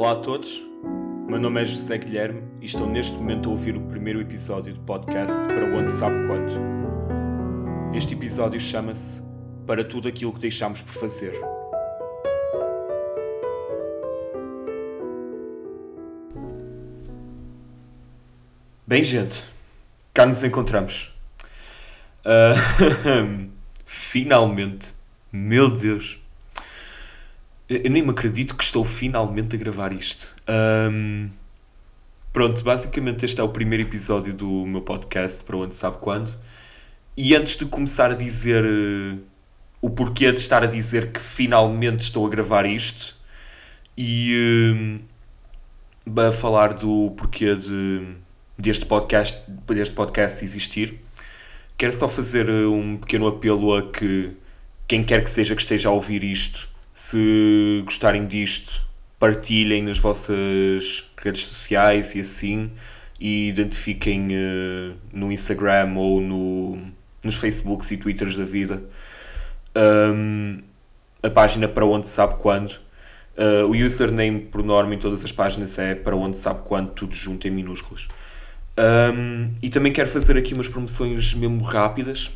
Olá a todos, meu nome é José Guilherme e estou neste momento a ouvir o primeiro episódio do podcast para onde sabe quando. Este episódio chama-se Para tudo aquilo que deixámos por fazer. Bem, gente, cá nos encontramos. Uh, finalmente, meu Deus, eu nem me acredito que estou finalmente a gravar isto. Um, pronto, basicamente este é o primeiro episódio do meu podcast, para onde sabe quando. E antes de começar a dizer uh, o porquê de estar a dizer que finalmente estou a gravar isto e uh, a falar do porquê de, deste, podcast, deste podcast existir, quero só fazer um pequeno apelo a que quem quer que seja que esteja a ouvir isto se gostarem disto, partilhem nas vossas redes sociais e assim, e identifiquem uh, no Instagram ou no, nos Facebooks e Twitters da vida um, a página para onde sabe quando. Uh, o username, por norma, em todas as páginas é para onde sabe quando, tudo junto em minúsculas. Um, e também quero fazer aqui umas promoções mesmo rápidas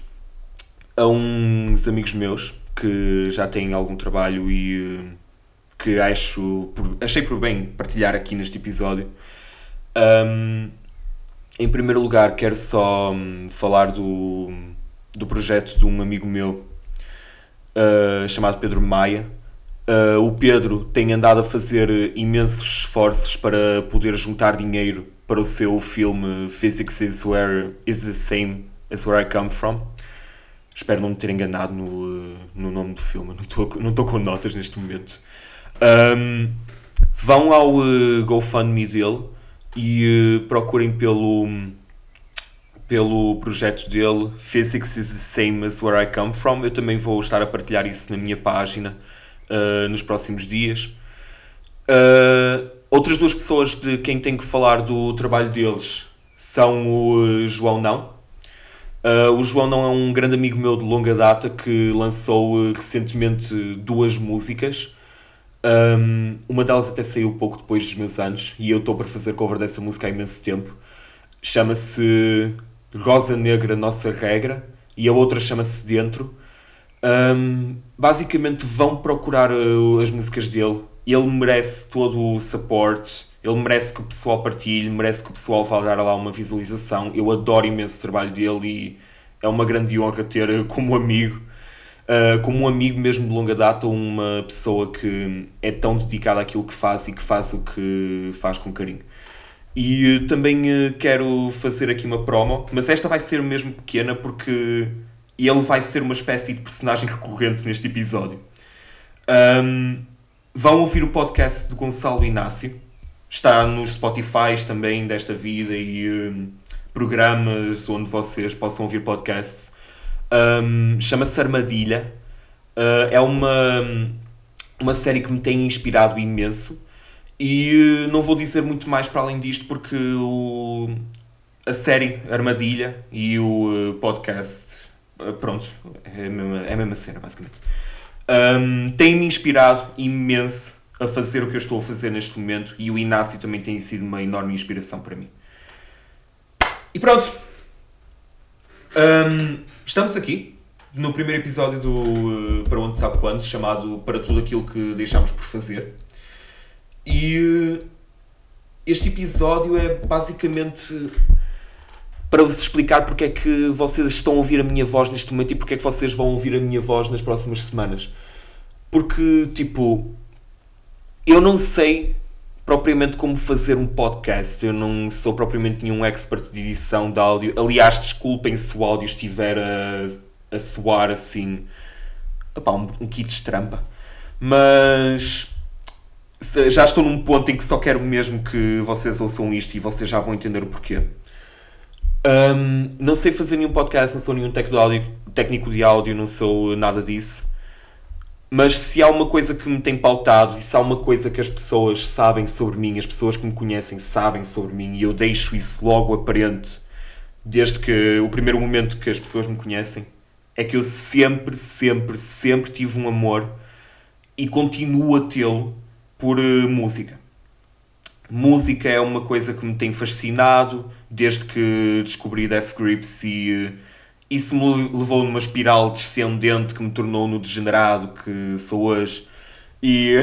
a uns amigos meus que já têm algum trabalho e eh, que acho achei por bem partilhar aqui neste episódio. Um, em primeiro lugar, quero só um, falar do, do projeto de um amigo meu uh, chamado Pedro Maia. Uh, o Pedro tem andado a fazer imensos esforços para poder juntar dinheiro para o seu filme Physics is Where is the Same as Where I Come From. Espero não me ter enganado no, no nome do filme, não estou não com notas neste momento. Um, vão ao uh, GoFundMe dele e uh, procurem pelo, pelo projeto dele Physics is the same as where I come from. Eu também vou estar a partilhar isso na minha página uh, nos próximos dias. outras duas pessoas de quem tenho que falar do trabalho deles são o João Não Uh, o João não é um grande amigo meu de longa data que lançou uh, recentemente duas músicas. Um, uma delas até saiu pouco depois dos meus anos e eu estou para fazer cover dessa música há imenso tempo. Chama-se Rosa Negra Nossa Regra e a outra chama-se Dentro. Um, basicamente vão procurar uh, as músicas dele. Ele merece todo o suporte ele merece que o pessoal partilhe, merece que o pessoal vá dar lá uma visualização. Eu adoro imenso o trabalho dele e é uma grande honra ter eh, como amigo, uh, como um amigo mesmo de longa data, uma pessoa que é tão dedicada àquilo que faz e que faz o que faz com carinho. E uh, também uh, quero fazer aqui uma promo, mas esta vai ser mesmo pequena porque ele vai ser uma espécie de personagem recorrente neste episódio. Um, vão ouvir o podcast do Gonçalo Inácio Está nos Spotify também desta vida e um, programas onde vocês possam ouvir podcasts. Um, Chama-se Armadilha. Uh, é uma, uma série que me tem inspirado imenso. E uh, não vou dizer muito mais para além disto porque o, a série Armadilha e o uh, podcast, pronto, é a, mesma, é a mesma cena basicamente. Um, tem-me inspirado imenso a fazer o que eu estou a fazer neste momento e o Inácio também tem sido uma enorme inspiração para mim. E pronto. Um, estamos aqui no primeiro episódio do uh, Para Onde Sabe Quando, chamado Para Tudo Aquilo que Deixámos por Fazer. E uh, este episódio é basicamente para vos explicar porque é que vocês estão a ouvir a minha voz neste momento e porque é que vocês vão ouvir a minha voz nas próximas semanas. Porque, tipo, eu não sei propriamente como fazer um podcast. Eu não sou propriamente nenhum expert de edição de áudio. Aliás, desculpem se o áudio estiver a, a soar assim. Um, um kit de trampa. Mas já estou num ponto em que só quero mesmo que vocês ouçam isto e vocês já vão entender o porquê. Um, não sei fazer nenhum podcast, não sou nenhum de áudio, técnico de áudio não sou nada disso. Mas se há uma coisa que me tem pautado e se há uma coisa que as pessoas sabem sobre mim, as pessoas que me conhecem sabem sobre mim e eu deixo isso logo aparente desde que o primeiro momento que as pessoas me conhecem, é que eu sempre, sempre, sempre tive um amor e continuo a tê-lo por uh, música. música é uma coisa que me tem fascinado desde que descobri Death Grips e isso me levou numa espiral descendente que me tornou no degenerado que sou hoje e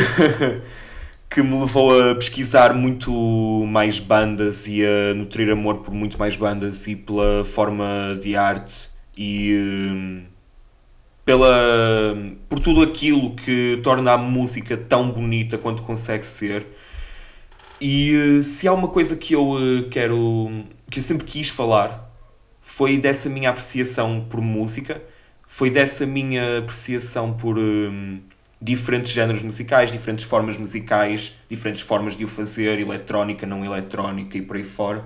que me levou a pesquisar muito mais bandas e a nutrir amor por muito mais bandas e pela forma de arte e hum, pela por tudo aquilo que torna a música tão bonita quanto consegue ser. E se há uma coisa que eu eh, quero que eu sempre quis falar foi dessa minha apreciação por música, foi dessa minha apreciação por hum, diferentes géneros musicais, diferentes formas musicais, diferentes formas de o fazer, eletrónica, não eletrónica e por aí fora.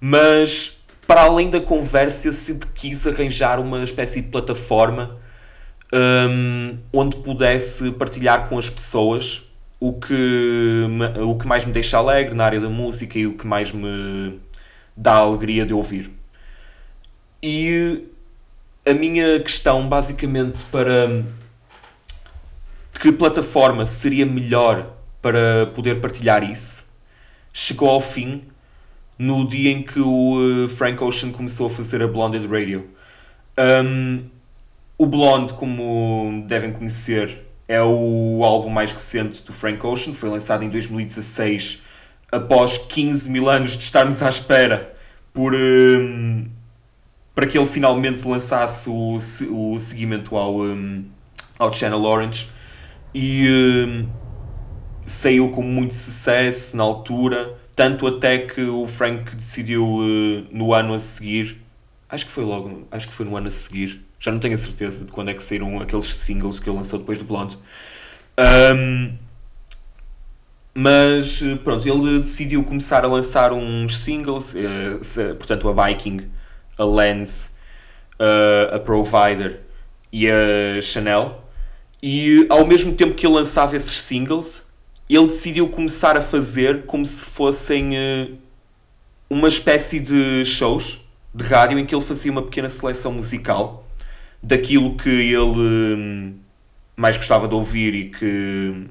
Mas, para além da conversa, eu sempre quis arranjar uma espécie de plataforma hum, onde pudesse partilhar com as pessoas o que, o que mais me deixa alegre na área da música e o que mais me dá alegria de ouvir. E a minha questão, basicamente, para que plataforma seria melhor para poder partilhar isso, chegou ao fim no dia em que o eh, Frank Ocean começou a fazer a Blonded Radio. Um, o Blonde, como devem conhecer, é o álbum mais recente do Frank Ocean, foi lançado em 2016, após 15 mil anos de estarmos à espera por, um, para que ele finalmente lançasse o, o seguimento ao, um, ao Channel Orange e um, saiu com muito sucesso na altura, tanto até que o Frank decidiu uh, no ano a seguir, acho que foi logo, acho que foi no ano a seguir, já não tenho a certeza de quando é que saíram aqueles singles que ele lançou depois do Blonde. Um, mas pronto, ele decidiu começar a lançar uns singles, uh, portanto a Viking, a Lens, uh, a Provider e a Chanel. E ao mesmo tempo que ele lançava esses singles, ele decidiu começar a fazer como se fossem uh, uma espécie de shows de rádio em que ele fazia uma pequena seleção musical daquilo que ele mais gostava de ouvir e que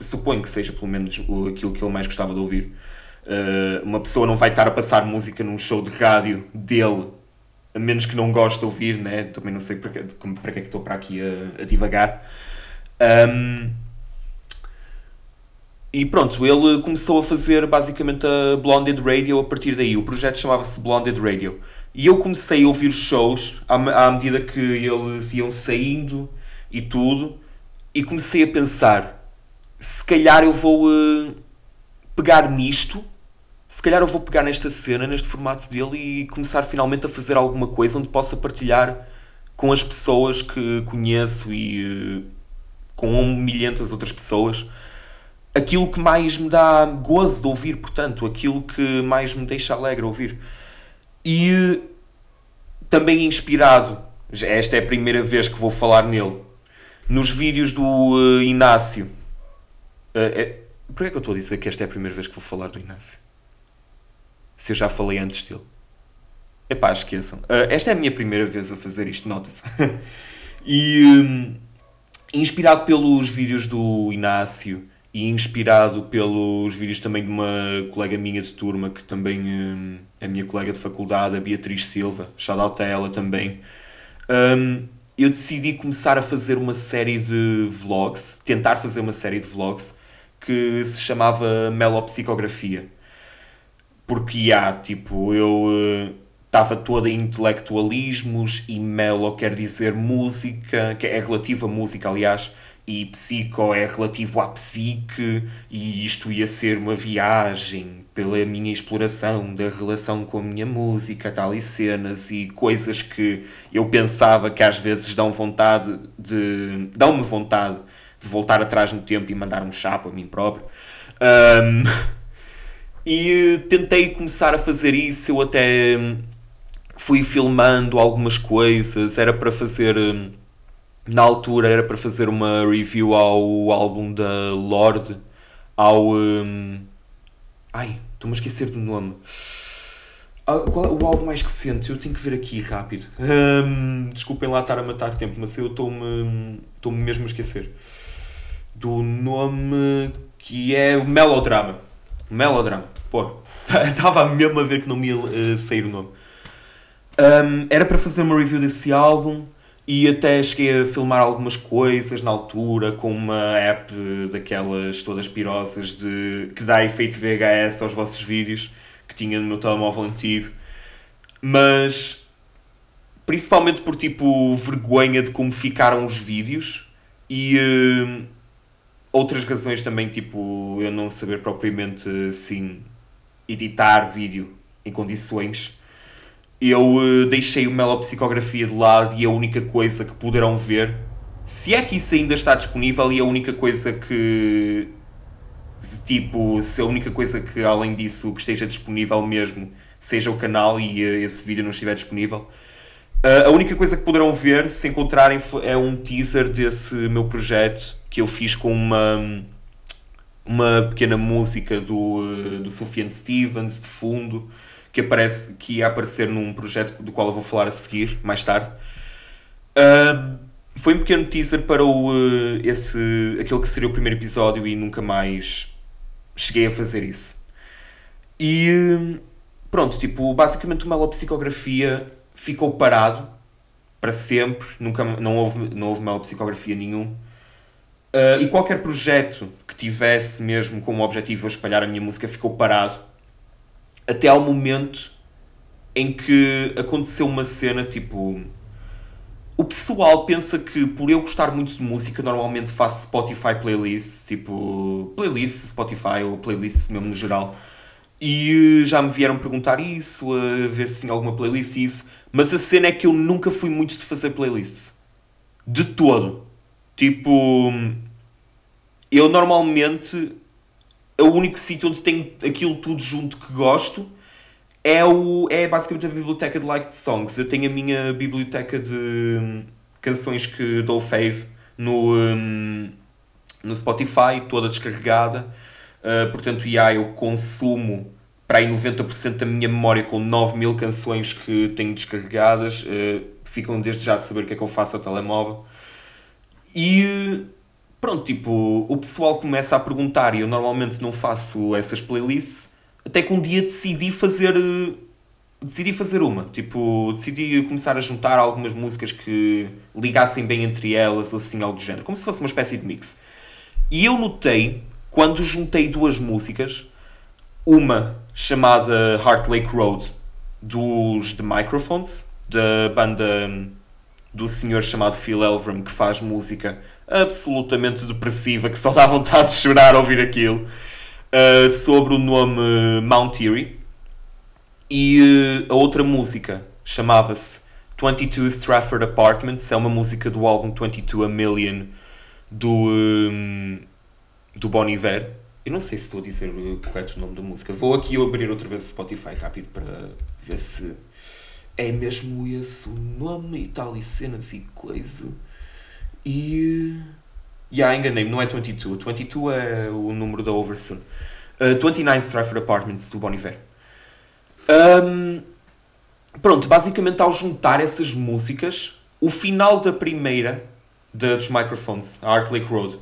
suponho que seja pelo menos aquilo que ele mais gostava de ouvir. Uh, uma pessoa não vai estar a passar música num show de rádio dele, a menos que não goste de ouvir, né? Também não sei para que, para que é que estou para aqui a, a divagar. Um, e pronto, ele começou a fazer basicamente a Blonded Radio a partir daí. O projeto chamava-se Blonded Radio. E eu comecei a ouvir shows à, à medida que eles iam saindo e tudo, e comecei a pensar se calhar eu vou uh, pegar nisto, se calhar eu vou pegar nesta cena, neste formato dele e começar finalmente a fazer alguma coisa onde possa partilhar com as pessoas que conheço e uh, com um milhentas outras pessoas aquilo que mais me dá gozo de ouvir, portanto, aquilo que mais me deixa alegre ouvir. E uh, também inspirado, esta é a primeira vez que vou falar nele, nos vídeos do Inácio Uh, é... Porquê é que eu estou a dizer que esta é a primeira vez que vou falar do Inácio? Se eu já falei antes dele. Epá, esqueçam. Uh, esta é a minha primeira vez a fazer isto, nota-se. e um, inspirado pelos vídeos do Inácio e inspirado pelos vídeos também de uma colega minha de turma, que também um, é minha colega de faculdade, a Beatriz Silva, shout out a ela também. Um, eu decidi começar a fazer uma série de vlogs, tentar fazer uma série de vlogs que se chamava Melopsicografia. Porque há, tipo, eu estava uh, toda em intelectualismos e melo quer dizer música, que é relativo a música, aliás, e psico é relativo à psique, e isto ia ser uma viagem pela minha exploração da relação com a minha música, tal e cenas e coisas que eu pensava que às vezes dão vontade de. dão-me vontade de voltar atrás no tempo e mandar um chapo a mim próprio. Um, e tentei começar a fazer isso, eu até fui filmando algumas coisas, era para fazer na altura era para fazer uma review ao álbum da Lorde, ao um, ai, estou-me a esquecer do nome. Ah, qual é o álbum mais recente? Eu tenho que ver aqui rápido. Um, desculpem lá estar a matar tempo, mas eu estou-me estou mesmo a esquecer do nome que é o Melodrama. Melodrama. Pô, estava mesmo a ver que não me ia uh, sair o nome. Um, era para fazer uma review desse álbum e até cheguei a filmar algumas coisas na altura com uma app daquelas todas pirosas de, que dá efeito VHS aos vossos vídeos que tinha no meu telemóvel antigo. Mas principalmente por tipo vergonha de como ficaram os vídeos e uh, outras razões também, tipo eu não saber propriamente assim editar vídeo em condições eu uh, deixei o Melopsicografia de lado e a única coisa que poderão ver, se é que isso ainda está disponível, e a única coisa que. Tipo, se a única coisa que além disso que esteja disponível mesmo seja o canal e uh, esse vídeo não estiver disponível. Uh, a única coisa que poderão ver, se encontrarem, é um teaser desse meu projeto que eu fiz com uma, uma pequena música do, do Sufjan Stevens de fundo que, aparece, que ia aparecer num projeto do qual eu vou falar a seguir, mais tarde. Uh, foi um pequeno teaser para o, uh, esse, aquele que seria o primeiro episódio e nunca mais cheguei a fazer isso. E pronto, tipo, basicamente o Melopsicografia ficou parado para sempre, nunca, não houve, não houve Melopsicografia nenhum. Uh, e qualquer projeto que tivesse mesmo como objetivo espalhar a minha música ficou parado até ao momento em que aconteceu uma cena tipo. O pessoal pensa que por eu gostar muito de música, normalmente faço Spotify playlists, tipo playlists Spotify ou playlists mesmo no geral. E já me vieram perguntar isso, a ver se tinha alguma playlist e isso. Mas a cena é que eu nunca fui muito de fazer playlists. De todo. Tipo. Eu normalmente o único sítio onde tenho aquilo tudo junto que gosto é, o, é basicamente a biblioteca de Liked Songs. Eu tenho a minha biblioteca de hum, canções que dou fave no, um, no Spotify, toda descarregada. Uh, portanto, yeah, eu consumo para aí 90% da minha memória com 9 mil canções que tenho descarregadas. Uh, ficam desde já a saber o que é que eu faço a telemóvel. E pronto, tipo, o pessoal começa a perguntar e eu normalmente não faço essas playlists, até que um dia decidi fazer decidi fazer uma, tipo, decidi começar a juntar algumas músicas que ligassem bem entre elas ou assim, algo do género, como se fosse uma espécie de mix. E eu notei, quando juntei duas músicas, uma chamada Heart Lake Road, dos The Microphones, da banda do senhor chamado Phil Elverum, que faz música absolutamente depressiva, que só dá vontade de chorar ao ouvir aquilo, uh, sobre o nome Mount Erie. E uh, a outra música chamava-se 22 Stratford Apartments, é uma música do álbum 22 A Million do, um, do Bon Iver. Eu não sei se estou a dizer o correto nome da música. Vou aqui abrir outra vez o Spotify rápido para ver se é mesmo esse o nome e tal, e cenas e coisa. E. Yeah, enganei-me, não é 22. 22 é o número da Oversoon. Uh, 29 Stratford Apartments do Bon Iver. Um, pronto, basicamente ao juntar essas músicas, o final da primeira, da, dos microphones, a Art Lake Road,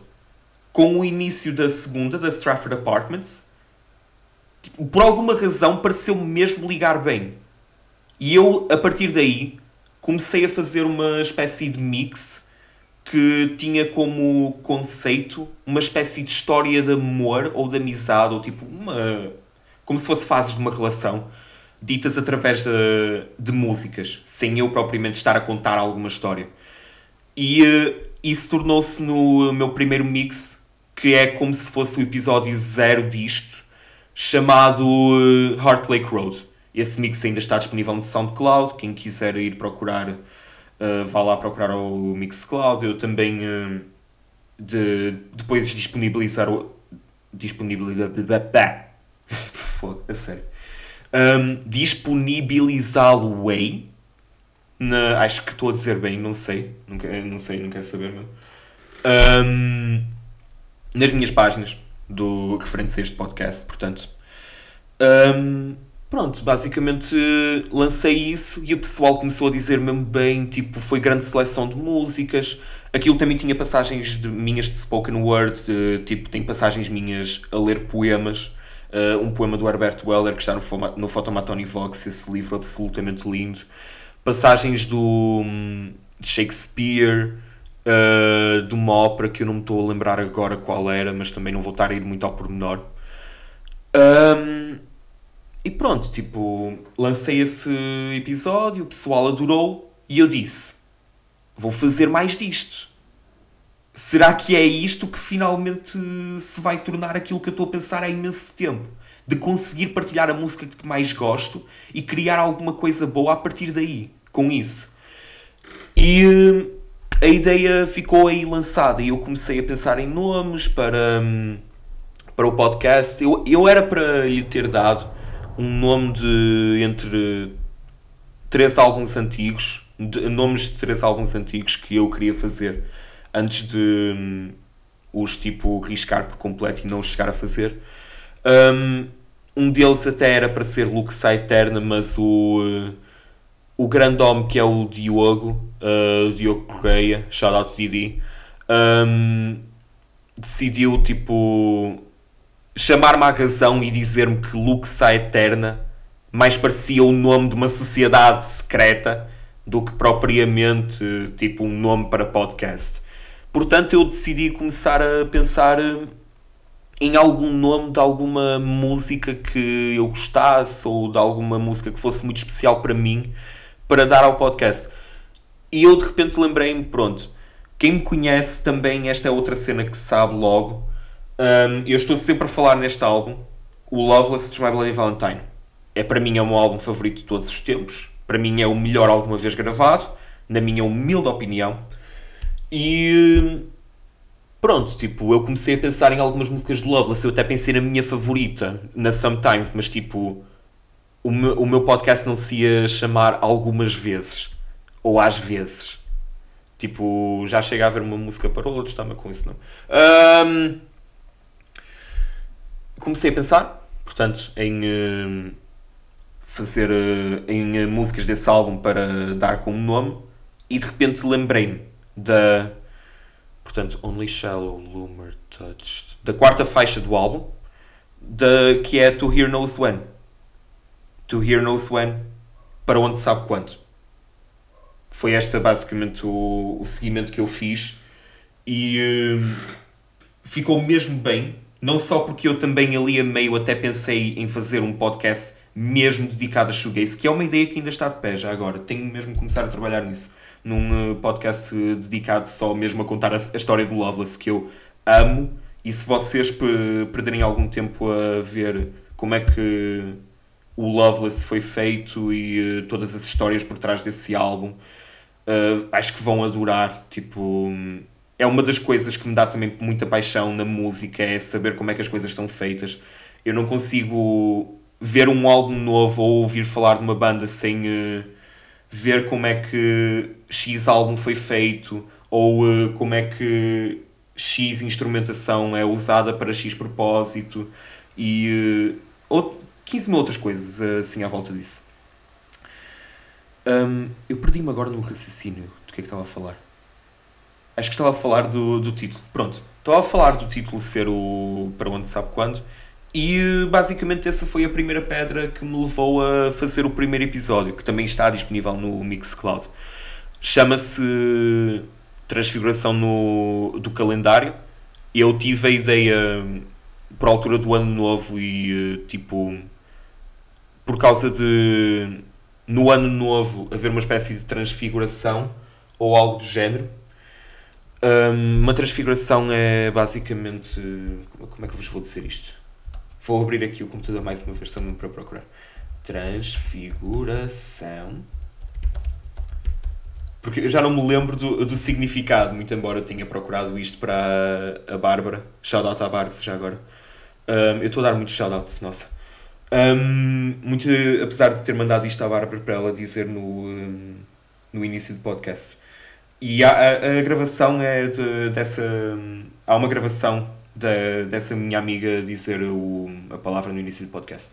com o início da segunda, da Stratford Apartments, por alguma razão pareceu mesmo ligar bem. E eu, a partir daí, comecei a fazer uma espécie de mix que tinha como conceito uma espécie de história de amor ou de amizade, ou tipo uma. como se fosse fases de uma relação, ditas através de, de músicas, sem eu propriamente estar a contar alguma história. E uh, isso tornou-se no meu primeiro mix, que é como se fosse o episódio zero disto, chamado Heart Lake Road. Esse mix ainda está disponível no SoundCloud. Quem quiser ir procurar, uh, vá lá procurar o Mixcloud. Eu também uh, de, depois disponibilizar o. Disponibilizar. Foda, a sério. Um, disponibilizá-lo way. Na, acho que estou a dizer bem, não sei. Não, não sei, não quero saber. Um, nas minhas páginas do referente a este podcast, portanto. Um, Pronto, basicamente lancei isso e o pessoal começou a dizer mesmo bem, tipo, foi grande seleção de músicas. Aquilo também tinha passagens de, minhas de spoken word, de, tipo, tem passagens minhas a ler poemas Uh, um poema do Herbert Weller que está no, no Photomatoni Vox, esse livro absolutamente lindo. Passagens do hum, de Shakespeare, uh, de uma ópera que eu não me estou a lembrar agora qual era, mas também não vou estar a ir muito ao pormenor. Um, e pronto, tipo, lancei esse episódio, o pessoal adorou e eu disse: vou fazer mais disto. Será que é isto que finalmente se vai tornar aquilo que eu estou a pensar há imenso tempo? De conseguir partilhar a música que mais gosto e criar alguma coisa boa a partir daí, com isso. E hum, a ideia ficou aí lançada e eu comecei a pensar em nomes para, hum, para o podcast. Eu, eu era para lhe ter dado um nome de entre três álbuns antigos, de, nomes de três álbuns antigos que eu queria fazer antes de um, os tipo riscar por completo e não chegar a fazer. Um, um deles até era para ser Lux Eterna, mas o, uh, o grande homem que é o Diogo, uh, Diogo Correia, shout out Didi, um, decidiu tipo chamar-me à razão e dizer-me que Luxa Eterna mais parecia o nome de uma sociedade secreta do que propriamente tipo um nome para podcast. Portanto, eu decidi começar a pensar em algum nome de alguma música que eu gostasse ou de alguma música que fosse muito especial para mim para dar ao podcast. E eu de repente lembrei-me, pronto, quem me conhece também, esta é outra cena que sabe logo um, eu estou sempre a falar neste álbum, o Loveless de My Bloody Valentine. É para mim é o meu álbum favorito de todos os tempos. Para mim é o melhor alguma vez gravado, na minha humilde opinião. E pronto, tipo, eu comecei a pensar em algumas músicas de Loveless. Eu até pensei na minha favorita, na Sometimes, mas tipo, o meu, o meu podcast não se ia chamar algumas vezes. Ou às vezes. Tipo, já chega a haver uma música para outros, está-me com isso, não. Um, comecei a pensar, portanto, em uh, fazer uh, em uh, músicas desse álbum para dar como nome e de repente lembrei-me da portanto Only Shallow Loomer Touched da quarta faixa do álbum da, que é To Hear Knows When. To Hear Knows When para onde sabe quando. Foi esta basicamente o, o seguimento que eu fiz e ficou mesmo bem não só porque eu também ali a meio até pensei em fazer um podcast mesmo dedicado a shoegaze, que é uma ideia que ainda está de pé já agora. Tenho mesmo que começar a trabalhar nisso. Num uh, podcast dedicado só mesmo a contar a, a história do Loveless, que eu amo. E se vocês perderem algum tempo a ver como é que o Loveless foi feito e uh, todas as histórias por trás desse álbum, uh, acho que vão adorar. Tipo. É uma das coisas que me dá também muita paixão na música, é saber como é que as coisas estão feitas. Eu não consigo ver um álbum novo ou ouvir falar de uma banda sem uh, ver como é que X álbum foi feito ou uh, como é que X instrumentação é usada para X propósito e uh, 15 mil outras coisas assim à volta disso. Um, eu perdi-me agora no raciocínio do que é que estava a falar. Acho que estava a falar do, do título. Pronto. Estava a falar do título ser o Para Onde Sabe Quando. E basicamente essa foi a primeira pedra que me levou a fazer o primeiro episódio, que também está disponível no Mixcloud. Chama-se Transfiguração no, do Calendário. Eu tive a ideia por altura do ano novo e tipo por causa de no ano novo haver uma espécie de transfiguração ou algo do género um, uma transfiguração é basicamente. Como é que eu vos vou dizer isto? Vou abrir aqui o computador mais uma vez só para procurar. Transfiguração. Porque eu já não me lembro do, do significado, muito embora eu tenha procurado isto para a, Bárbara. Shoutout à Bárbara, já agora. Um, eu estou a dar muitos shoutouts, nossa. Um, muito, apesar de ter mandado isto à Bárbara para ela dizer no, no início do podcast. E a, a, a gravação é de, dessa. Há uma gravação de, dessa minha amiga dizer o, a palavra no início do podcast.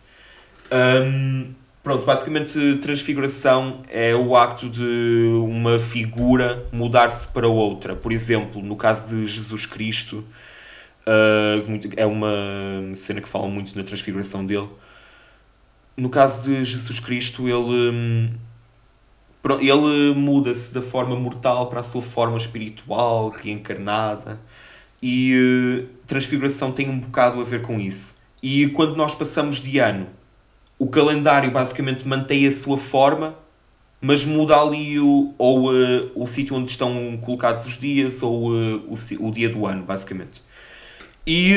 Um, pronto, basicamente, transfiguração é o acto de uma figura mudar-se para outra. Por exemplo, no caso de Jesus Cristo, Uh, é uma cena que fala muito na transfiguração dele. No caso de Jesus Cristo, ele, hum, ele muda-se da forma mortal para a sua forma espiritual, reencarnada. E uh, transfiguração tem um bocado a ver com isso. E quando nós passamos de ano, o calendário basicamente mantém a sua forma, mas muda ali o, ou uh, o sítio onde estão colocados os dias ou uh, o, o dia do ano, basicamente. E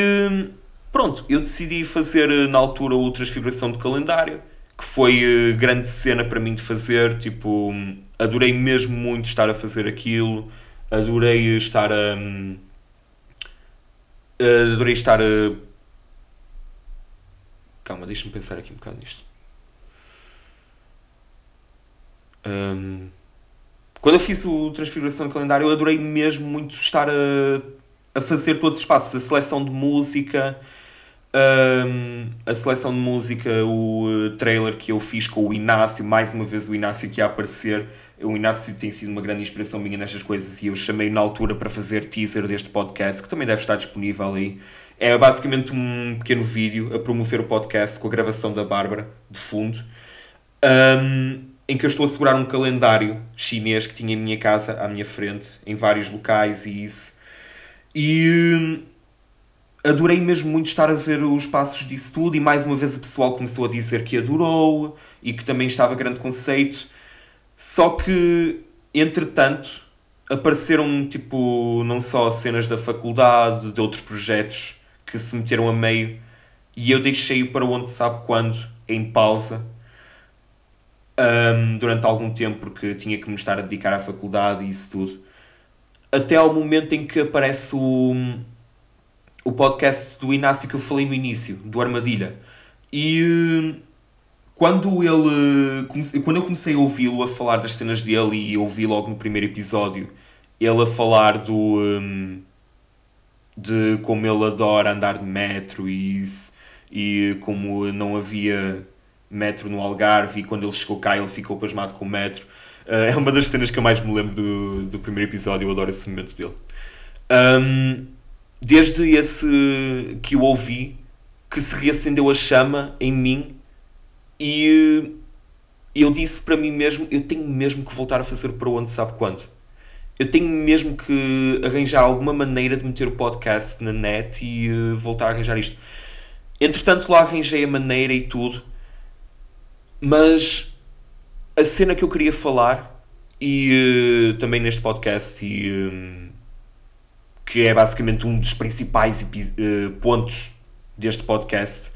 pronto, eu decidi fazer na altura o transfiguração de calendário, que foi grande cena para mim de fazer. Tipo, adorei mesmo muito estar a fazer aquilo, adorei estar a. Um, adorei estar a. Calma, deixa-me pensar aqui um bocado nisto. Um, quando eu fiz o Transfiguração do Calendário, eu adorei mesmo muito estar a, a fazer todos os passos. A seleção de música, um, a seleção de música, o uh, trailer que eu fiz com o Inácio, mais uma vez o Inácio que ia aparecer. O Inácio tem sido uma grande inspiração minha nestas coisas e eu chamei na altura para fazer teaser deste podcast, que também deve estar disponível aí. É basicamente um pequeno vídeo a promover o podcast com a gravação da Bárbara de fundo. Um, em que eu estou a segurar um calendário chinês que tinha em minha casa, à minha frente, em vários locais e isso. E hum, adorei mesmo muito estar a ver os passos disso tudo e mais uma vez o pessoal começou a dizer que adorou e que também estava grande conceito. Só que, entretanto, apareceram tipo não só cenas da faculdade, de outros projetos que se meteram a meio e eu deixei-o para onde sabe quando, em pausa, um, durante algum tempo, porque tinha que me estar a dedicar à faculdade e isso tudo. Até ao momento em que aparece o, o podcast do Inácio que eu falei no início, do Armadilha. E quando ele quando eu comecei a ouvi-lo a falar das cenas dele e ouvi logo no primeiro episódio ele a falar do um, de como ele adora andar de metro e e como não havia metro no Algarve e quando ele chegou cá ele ficou pasmado com o metro. Uh, é uma das cenas que eu mais me lembro do, do primeiro episódio, eu adoro esse momento dele. Um, desde esse que eu ouvi, que se reacendeu a chama em mim e eu disse para mim mesmo, eu tenho mesmo que voltar a fazer para onde sabe quando. Eu tenho mesmo que arranjar alguma maneira de meter o podcast na net e uh, voltar a arranjar isto. Entretanto, lá arranjei a maneira e tudo mas a cena que eu queria falar, e uh, também neste podcast, e, um, que é basicamente um dos principais uh, pontos deste podcast,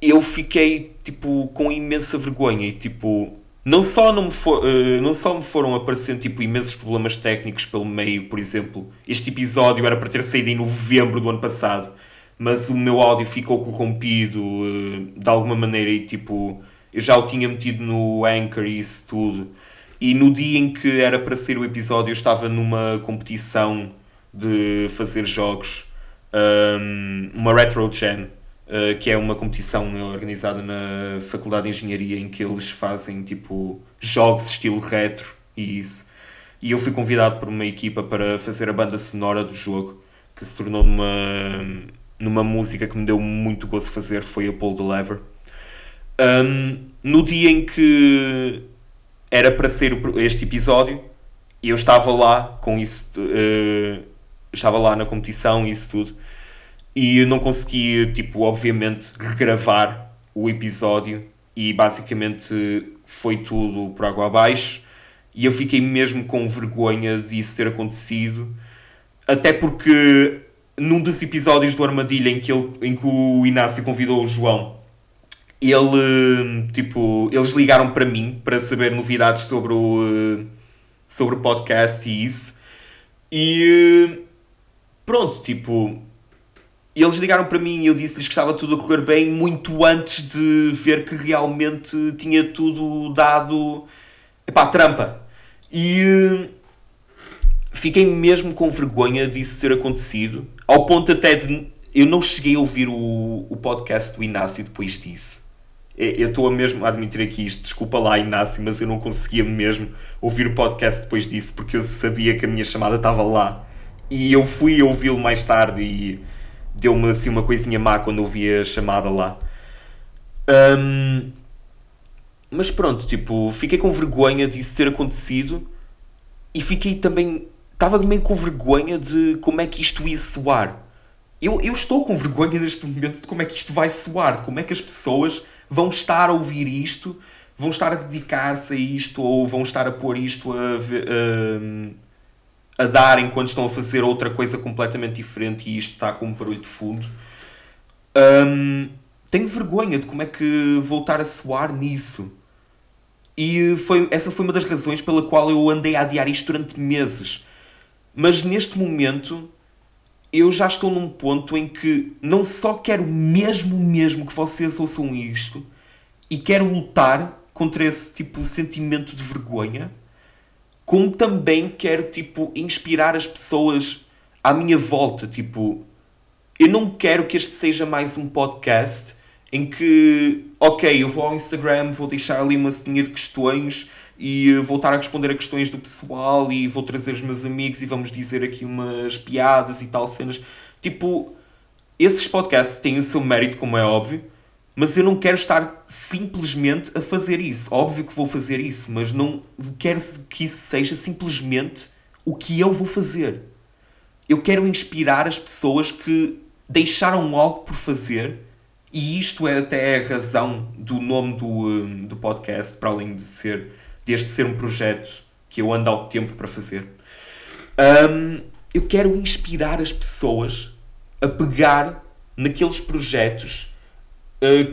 eu fiquei tipo com imensa vergonha e tipo não só não me, for, uh, não só me foram aparecendo tipo imensos problemas técnicos pelo meio, por exemplo, este episódio era para ter saído em novembro do ano passado mas o meu áudio ficou corrompido uh, de alguma maneira e tipo, eu já o tinha metido no Anchor e isso tudo. E no dia em que era para ser o episódio, eu estava numa competição de fazer jogos, um, uma Retro Gen, uh, que é uma competição organizada na Faculdade de Engenharia em que eles fazem tipo jogos estilo retro e isso. E eu fui convidado por uma equipa para fazer a banda sonora do jogo, que se tornou uma numa música que me deu muito gosto fazer, foi a Pull the Lever. Um, no dia em que era para ser este episódio, eu estava lá com isso, uh, estava lá na competição e isso tudo, e não consegui, tipo, obviamente, regravar o episódio e basicamente foi tudo por água abaixo. E eu fiquei mesmo com vergonha disso ter acontecido, até porque num dos episódios do Armadilha em que, ele, em que o Inácio convidou o João, ele, tipo, eles ligaram para mim para saber novidades sobre o, sobre o podcast e isso. E pronto, tipo, eles ligaram para mim e eu disse-lhes que estava tudo a correr bem muito antes de ver que realmente tinha tudo dado, epá, trampa. E fiquei mesmo com vergonha disso ter acontecido, ao ponto até de eu não cheguei a ouvir o, o podcast do Inácio depois disso. Eu estou a mesmo admitir aqui isto, desculpa lá Inácio, mas eu não conseguia mesmo ouvir o podcast depois disso porque eu sabia que a minha chamada estava lá E eu fui ouvi-lo mais tarde e deu-me assim uma coisinha má quando ouvi a chamada lá. Um, mas pronto, tipo, fiquei com vergonha disso ter acontecido e fiquei também. Estava meio com vergonha de como é que isto ia soar. Eu, eu estou com vergonha neste momento de como é que isto vai soar, de como é que as pessoas vão estar a ouvir isto, vão estar a dedicar-se a isto ou vão estar a pôr isto a, a, a dar enquanto estão a fazer outra coisa completamente diferente e isto está com um barulho de fundo. Um, tenho vergonha de como é que voltar a soar nisso. E foi, essa foi uma das razões pela qual eu andei a adiar isto durante meses. Mas neste momento eu já estou num ponto em que não só quero mesmo, mesmo que vocês ouçam isto e quero lutar contra esse tipo de sentimento de vergonha, como também quero tipo inspirar as pessoas à minha volta, tipo, eu não quero que este seja mais um podcast em que, ok, eu vou ao Instagram, vou deixar ali uma ceninha de questões e voltar a responder a questões do pessoal e vou trazer os meus amigos e vamos dizer aqui umas piadas e tal cenas. Tipo, esses podcasts têm o seu mérito, como é óbvio, mas eu não quero estar simplesmente a fazer isso. Óbvio que vou fazer isso, mas não quero que isso seja simplesmente o que eu vou fazer. Eu quero inspirar as pessoas que deixaram algo por fazer e isto é até a razão do nome do, hum, do podcast, para além de ser deste ser um projeto que eu ando ao tempo para fazer. Um, eu quero inspirar as pessoas a pegar naqueles projetos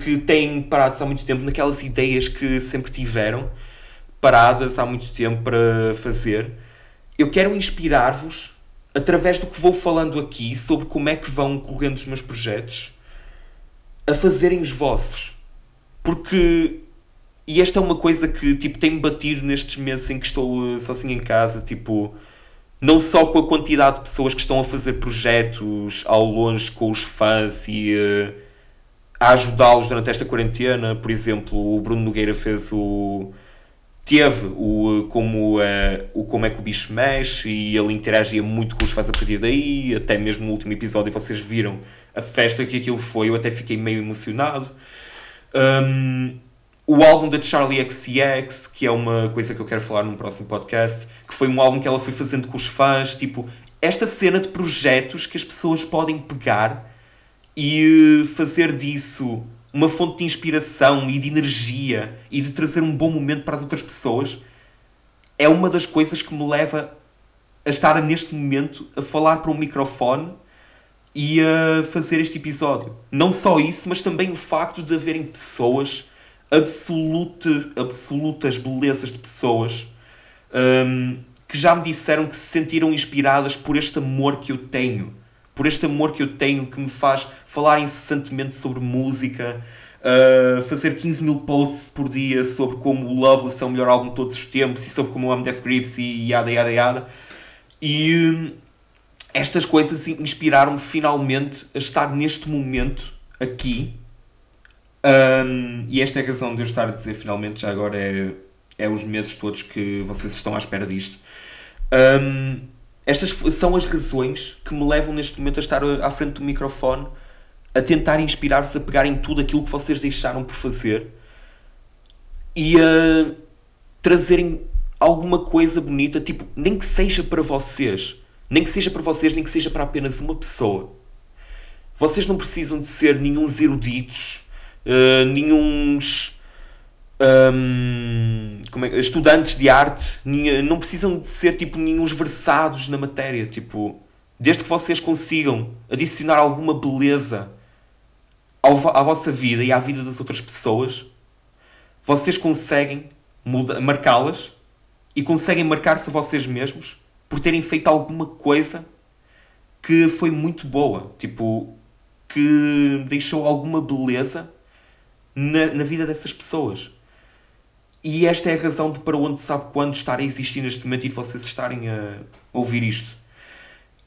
que têm parados há muito tempo, naquelas ideias que sempre tiveram paradas há muito tempo para fazer. Eu quero inspirar-vos através do que vou falando aqui sobre como é que vão correndo os meus projetos a fazerem os vossos. Porque. E esta é uma coisa que tipo, tem-me batido nestes meses em que estou uh, sozinho em casa. Tipo, não só com a quantidade de pessoas que estão a fazer projetos ao longe com os fãs e uh, a ajudá-los durante esta quarentena. Por exemplo, o Bruno Nogueira fez o teve o como, é, o como é que o bicho mexe e ele interagia muito com os fãs a partir daí, até mesmo no último episódio vocês viram a festa que aquilo foi, eu até fiquei meio emocionado. Um, o álbum da Charlie XCX, que é uma coisa que eu quero falar num próximo podcast, que foi um álbum que ela foi fazendo com os fãs, tipo, esta cena de projetos que as pessoas podem pegar e fazer disso uma fonte de inspiração e de energia e de trazer um bom momento para as outras pessoas, é uma das coisas que me leva a estar neste momento a falar para um microfone e a fazer este episódio. Não só isso, mas também o facto de haverem pessoas, absolute, absolutas belezas de pessoas, um, que já me disseram que se sentiram inspiradas por este amor que eu tenho por este amor que eu tenho que me faz falar incessantemente sobre música, uh, fazer 15 mil posts por dia sobre como o Loveless é o melhor álbum de todos os tempos e sobre como eu amo Death Grips e yada yada yada. E estas coisas inspiraram-me finalmente a estar neste momento aqui. Um, e esta é a razão de eu estar a dizer finalmente, já agora é, é os meses todos que vocês estão à espera disto. Um, estas são as razões que me levam neste momento a estar à frente do microfone, a tentar inspirar-se a pegar em tudo aquilo que vocês deixaram por fazer e a trazerem alguma coisa bonita, tipo, nem que seja para vocês, nem que seja para vocês, nem que seja para apenas uma pessoa. Vocês não precisam de ser nenhum eruditos, uh, nenhuns um, é, estudantes de arte não precisam de ser tipo nenhum versados na matéria tipo desde que vocês consigam adicionar alguma beleza ao, à vossa vida e à vida das outras pessoas vocês conseguem marcá-las e conseguem marcar-se a vocês mesmos por terem feito alguma coisa que foi muito boa tipo que deixou alguma beleza na, na vida dessas pessoas e esta é a razão de para onde sabe quando estar a existir neste momento e de vocês estarem a ouvir isto.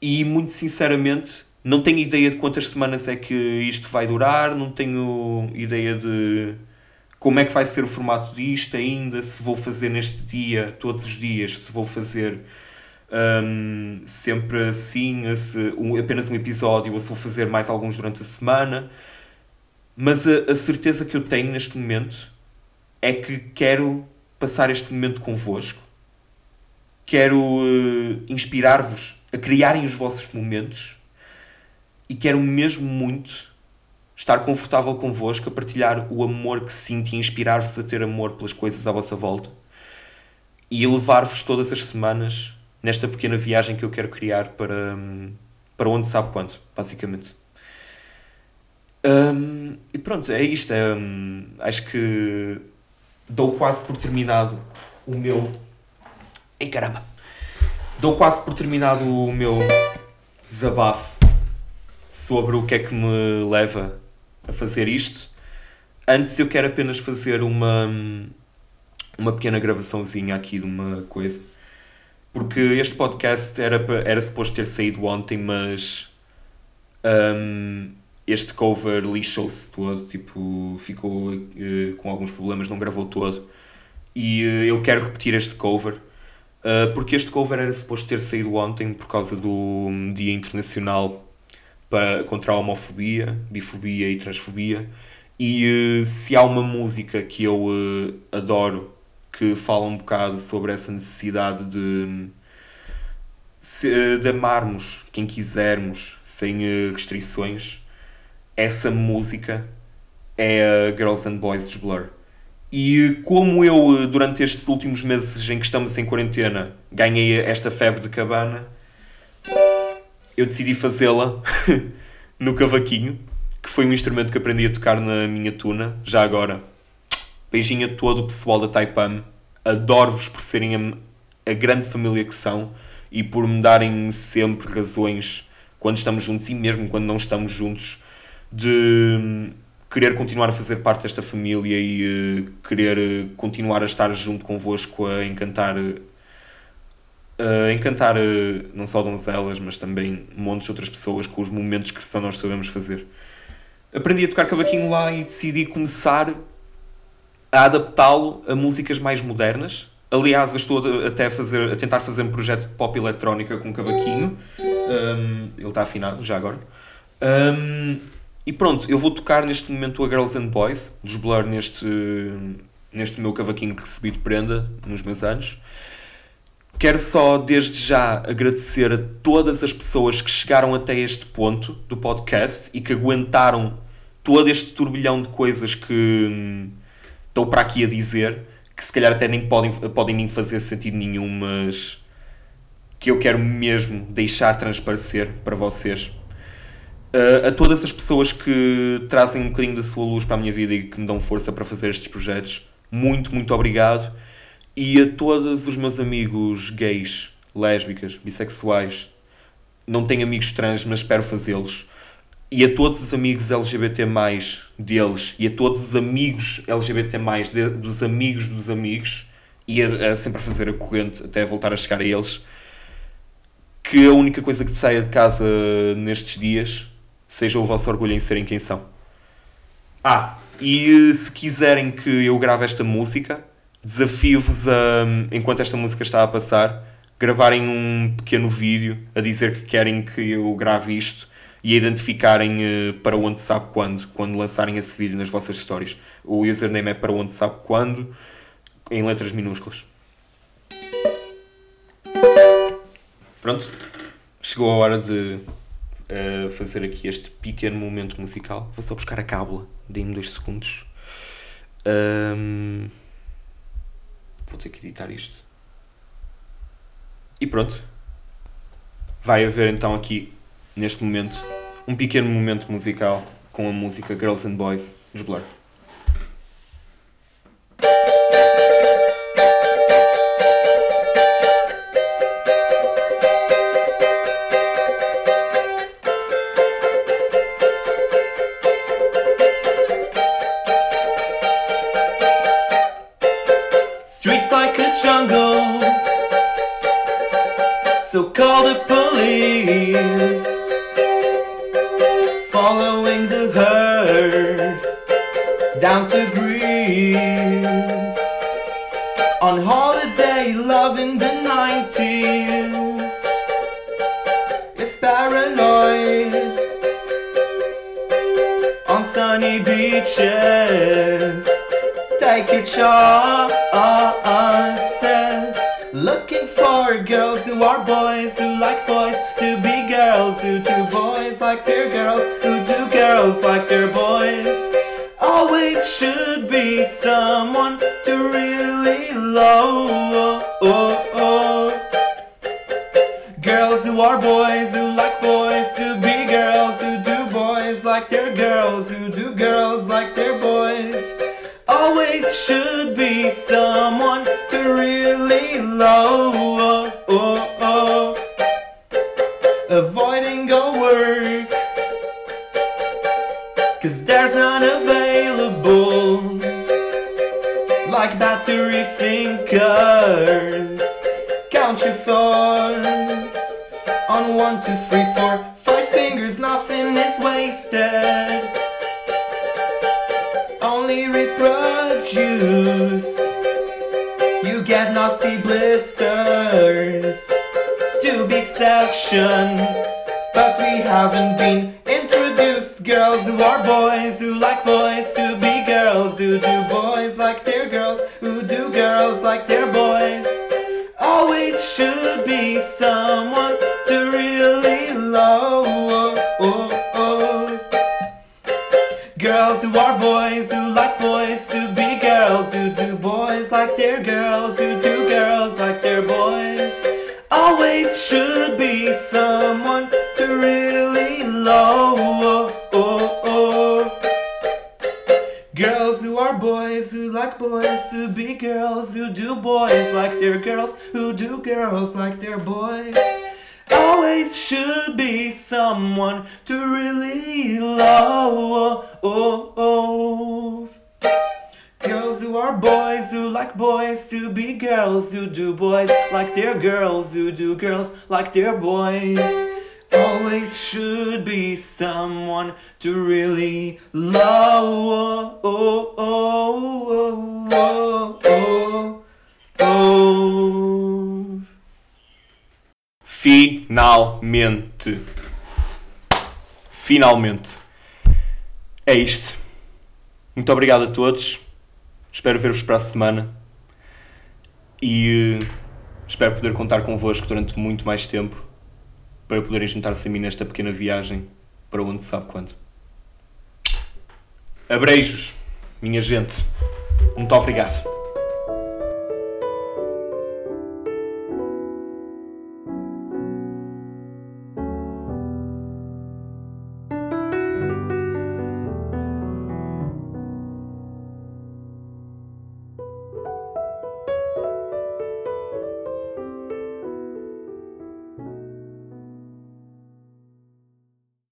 E muito sinceramente, não tenho ideia de quantas semanas é que isto vai durar, não tenho ideia de como é que vai ser o formato disto ainda, se vou fazer neste dia, todos os dias, se vou fazer um, sempre assim, se, um, apenas um episódio, ou se vou fazer mais alguns durante a semana. Mas a, a certeza que eu tenho neste momento é que quero passar este momento convosco. Quero uh, inspirar-vos a criarem os vossos momentos e quero mesmo muito estar confortável convosco, a partilhar o amor que sinto e inspirar-vos a ter amor pelas coisas à vossa volta e levar-vos todas as semanas nesta pequena viagem que eu quero criar para, para onde sabe quando, basicamente. Um, e pronto, é isto. É, um, acho que dou quase por terminado o meu. Ei caramba! Dou quase por terminado o meu desabafo sobre o que é que me leva a fazer isto. Antes eu quero apenas fazer uma, uma pequena gravaçãozinha aqui de uma coisa porque este podcast era, era suposto ter saído ontem, mas um, este cover lixou-se todo, tipo, ficou uh, com alguns problemas, não gravou todo. E uh, eu quero repetir este cover, uh, porque este cover era suposto ter saído ontem por causa do Dia Internacional para, contra a homofobia, bifobia e transfobia. E se há uma música que eu adoro que fala um bocado sobre essa necessidade de, de amarmos quem quisermos, sem restrições. Essa música é a Girls and Boys dos Blur. E como eu, eh, durante estes últimos meses em que estamos em quarentena, ganhei esta febre de cabana, eu decidi fazê-la no cavaquinho, que foi um instrumento que aprendi a tocar na minha tuna, já agora Beijinho a todo o pessoal da Taipam. Adoro-vos por serem a, a, grande família que são e por me darem sempre razões quando estamos juntos e mesmo quando não estamos juntos de querer continuar a fazer parte desta família e uh, querer uh, continuar a estar junto convosco a encantar uh, a encantar não só donzelas, mas também montes de outras pessoas com os momentos que só nós sabemos fazer. Aprendi a tocar cavaquinho lá e decidi começar a adaptá-lo a músicas mais modernas. Aliás, estou até a, fazer, a tentar fazer um projeto de pop eletrónica com cavaquinho. Um, ele está afinado já agora. Um, e pronto, eu vou tocar neste momento a Girls and Boys, dos Blur neste, neste meu cavaquinho que recebi de prenda nos meus anos. Quero só, desde já, agradecer a todas as pessoas que chegaram até este ponto do podcast e que aguentaram todo este turbilhão de coisas que, estou para aqui a dizer que se calhar até nem podem, podem nem fazer sentido nenhum, mas que eu quero mesmo deixar transparecer para vocês. Uh, a todas as pessoas que trazem um bocadinho da sua luz para a minha vida e que me dão força para fazer estes projetos, muito, muito obrigado. E a todos os meus amigos gays, lésbicas, bissexuais, não tenho amigos trans, mas espero fazê-los e a todos os amigos LGBT deles e a todos os amigos LGBT de, dos amigos dos amigos e a, a sempre fazer a corrente até voltar a chegar a eles que a única coisa que saia de casa nestes dias seja o vosso orgulho em serem quem são. Ah, e se quiserem que eu grave esta música, desafio-vos a, enquanto esta música está a passar, gravarem um pequeno vídeo a dizer que querem que eu grave isto e a identificarem uh, para onde sabe quando, quando lançarem esse vídeo nas vossas histórias. O username é para onde sabe quando, em letras minúsculas. Pronto, chegou a hora de fazer aqui este pequeno momento musical. Vou só buscar a cábula, dei-me dois segundos. Um, vou ter que editar isto. E pronto. Vai haver então aqui neste momento, um pequeno momento musical com a música Girls and Boys dos Blur. So call the police. Following the herd down to Greece. On holiday, love in the 90s. It's paranoid. On sunny beaches, take your shot. Are boys who like boys to be girls who do boys like their girls who do girls like their boys. Battery thinkers. Count your thoughts on one, two, three, four, five fingers. Nothing is wasted. Only reproduce. You get nasty blisters. To be section, but we haven't been like their boys. Always should be someone to really love. Oh oh. Girls who are boys who like boys to be girls who do boys like their girls who do girls like their boys. Always should be someone to really love. Finalmente. Finalmente. É isto. Muito obrigado a todos. Espero ver-vos para a semana. E uh, espero poder contar convosco durante muito mais tempo para poderem juntar-se a mim nesta pequena viagem para onde se sabe quando. Abreijos, minha gente. Muito obrigado.